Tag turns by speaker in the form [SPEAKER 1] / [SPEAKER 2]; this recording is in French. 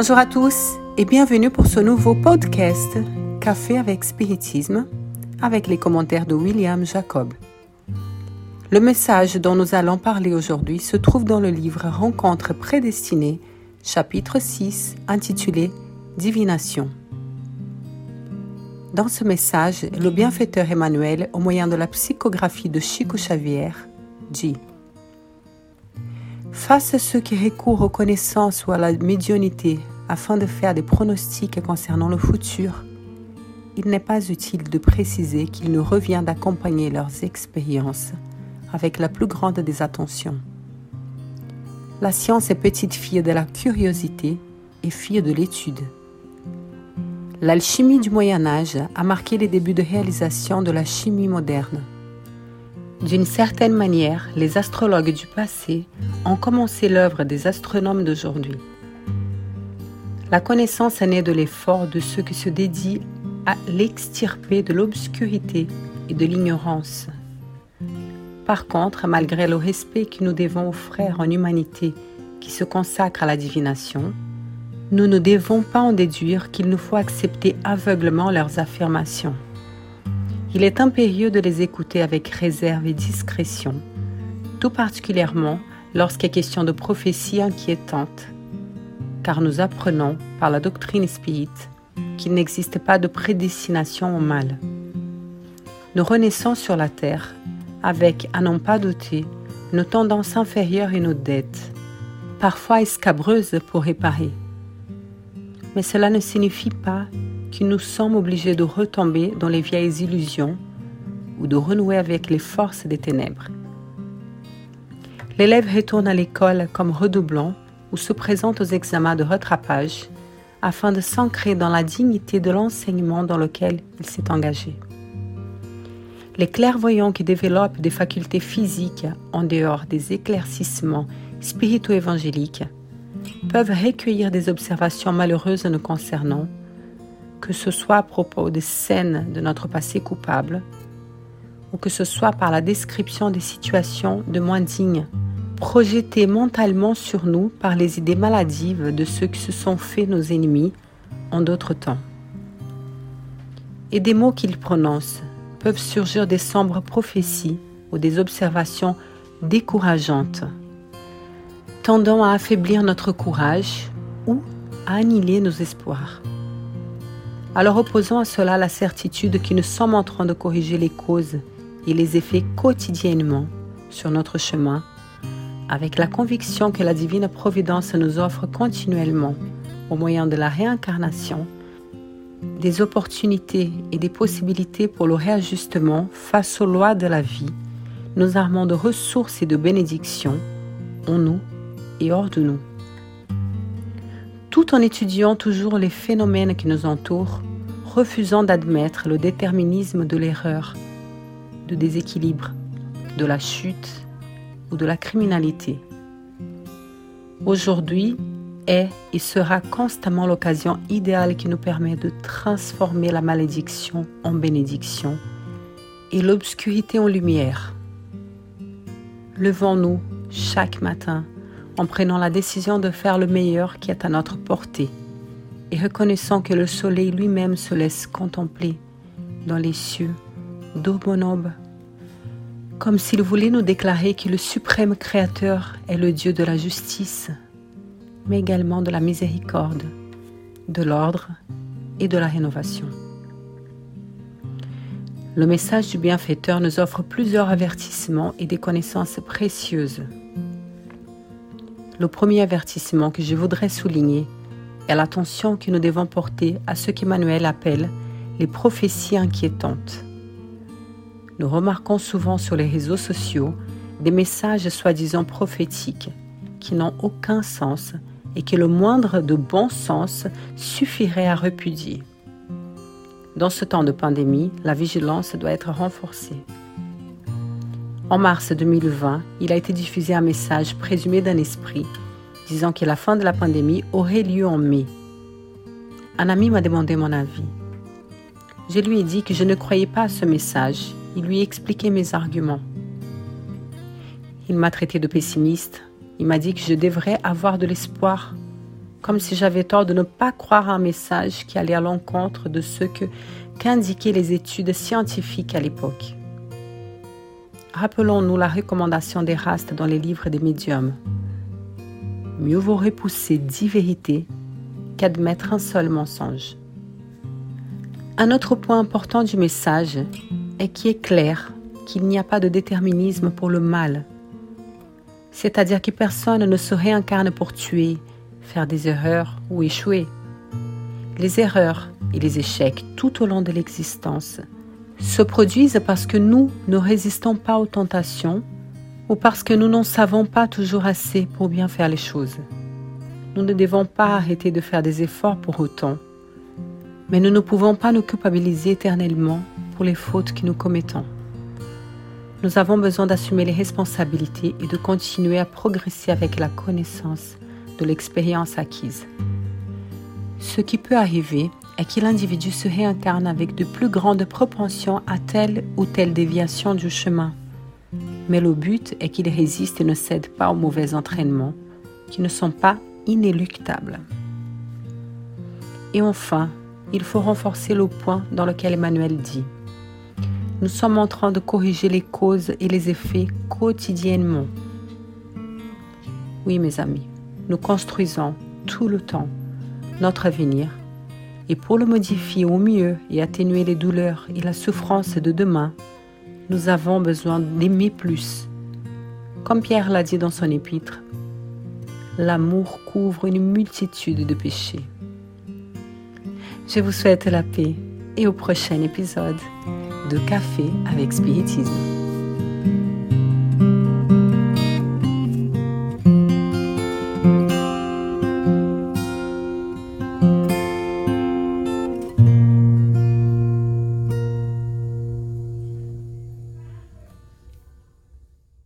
[SPEAKER 1] Bonjour à tous et bienvenue pour ce nouveau podcast Café avec Spiritisme avec les commentaires de William Jacob. Le message dont nous allons parler aujourd'hui se trouve dans le livre Rencontre prédestinée, chapitre 6, intitulé Divination. Dans ce message, le bienfaiteur Emmanuel, au moyen de la psychographie de Chico Xavier, dit Face à ceux qui recourent aux connaissances ou à la médiumnité afin de faire des pronostics concernant le futur, il n'est pas utile de préciser qu'il nous revient d'accompagner leurs expériences avec la plus grande des attentions. La science est petite fille de la curiosité et fille de l'étude. L'alchimie du Moyen Âge a marqué les débuts de réalisation de la chimie moderne. D'une certaine manière, les astrologues du passé ont commencé l'œuvre des astronomes d'aujourd'hui. La connaissance est née de l'effort de ceux qui se dédient à l'extirper de l'obscurité et de l'ignorance. Par contre, malgré le respect que nous devons aux frères en humanité qui se consacrent à la divination, nous ne devons pas en déduire qu'il nous faut accepter aveuglement leurs affirmations. Il est impérieux de les écouter avec réserve et discrétion, tout particulièrement lorsqu'il est question de prophéties inquiétantes, car nous apprenons par la doctrine spirite qu'il n'existe pas de prédestination au mal. Nous renaissons sur la terre avec, à n'en pas douter, nos tendances inférieures et nos dettes, parfois escabreuses pour réparer. Mais cela ne signifie pas que nous sommes obligés de retomber dans les vieilles illusions ou de renouer avec les forces des ténèbres. L'élève retourne à l'école comme redoublant ou se présente aux examens de rattrapage afin de s'ancrer dans la dignité de l'enseignement dans lequel il s'est engagé. Les clairvoyants qui développent des facultés physiques en dehors des éclaircissements spirituo-évangéliques peuvent recueillir des observations malheureuses nous concernant, que ce soit à propos des scènes de notre passé coupable, ou que ce soit par la description des situations de moins dignes, projetées mentalement sur nous par les idées maladives de ceux qui se sont faits nos ennemis en d'autres temps. Et des mots qu'ils prononcent peuvent surgir des sombres prophéties ou des observations décourageantes, tendant à affaiblir notre courage ou à annihiler nos espoirs. Alors opposons à cela la certitude que nous sommes en train de corriger les causes et les effets quotidiennement sur notre chemin, avec la conviction que la divine providence nous offre continuellement, au moyen de la réincarnation, des opportunités et des possibilités pour le réajustement face aux lois de la vie, nous armons de ressources et de bénédictions en nous et hors de nous. Tout en étudiant toujours les phénomènes qui nous entourent, refusant d'admettre le déterminisme de l'erreur, du déséquilibre, de la chute ou de la criminalité. Aujourd'hui, est et sera constamment l'occasion idéale qui nous permet de transformer la malédiction en bénédiction et l'obscurité en lumière. Levons-nous chaque matin en prenant la décision de faire le meilleur qui est à notre portée et reconnaissant que le soleil lui-même se laisse contempler dans les cieux d'Aube comme s'il voulait nous déclarer que le suprême Créateur est le Dieu de la justice, mais également de la miséricorde, de l'ordre et de la rénovation. Le message du bienfaiteur nous offre plusieurs avertissements et des connaissances précieuses. Le premier avertissement que je voudrais souligner est l'attention que nous devons porter à ce qu'Emmanuel appelle les prophéties inquiétantes. Nous remarquons souvent sur les réseaux sociaux des messages soi-disant prophétiques qui n'ont aucun sens et que le moindre de bon sens suffirait à repudier. Dans ce temps de pandémie, la vigilance doit être renforcée. En mars 2020, il a été diffusé un message présumé d'un esprit disant que la fin de la pandémie aurait lieu en mai. Un ami m'a demandé mon avis. Je lui ai dit que je ne croyais pas à ce message. Il lui a expliqué mes arguments. Il m'a traité de pessimiste il m'a dit que je devrais avoir de l'espoir comme si j'avais tort de ne pas croire à un message qui allait à l'encontre de ce que qu'indiquaient les études scientifiques à l'époque. Rappelons-nous la recommandation des rastes dans les livres des médiums. Mieux vaut repousser dix vérités qu'admettre un seul mensonge. Un autre point important du message est qu'il est clair qu'il n'y a pas de déterminisme pour le mal, c'est-à-dire que personne ne se réincarne pour tuer, faire des erreurs ou échouer. Les erreurs et les échecs tout au long de l'existence se produisent parce que nous ne résistons pas aux tentations ou parce que nous n'en savons pas toujours assez pour bien faire les choses. Nous ne devons pas arrêter de faire des efforts pour autant mais nous ne pouvons pas nous culpabiliser éternellement pour les fautes que nous commettons. Nous avons besoin d'assumer les responsabilités et de continuer à progresser avec la connaissance de l'expérience acquise. Ce qui peut arriver est que l'individu se réincarne avec de plus grandes propensions à telle ou telle déviation du chemin. Mais le but est qu'il résiste et ne cède pas aux mauvais entraînements qui ne sont pas inéluctables. Et enfin, il faut renforcer le point dans lequel Emmanuel dit Nous sommes en train de corriger les causes et les effets quotidiennement. Oui, mes amis, nous construisons tout le temps notre avenir et pour le modifier au mieux et atténuer les douleurs et la souffrance de demain, nous avons besoin d'aimer plus. Comme Pierre l'a dit dans son épître, l'amour couvre une multitude de péchés. Je vous souhaite la paix et au prochain épisode de Café avec Spiritisme.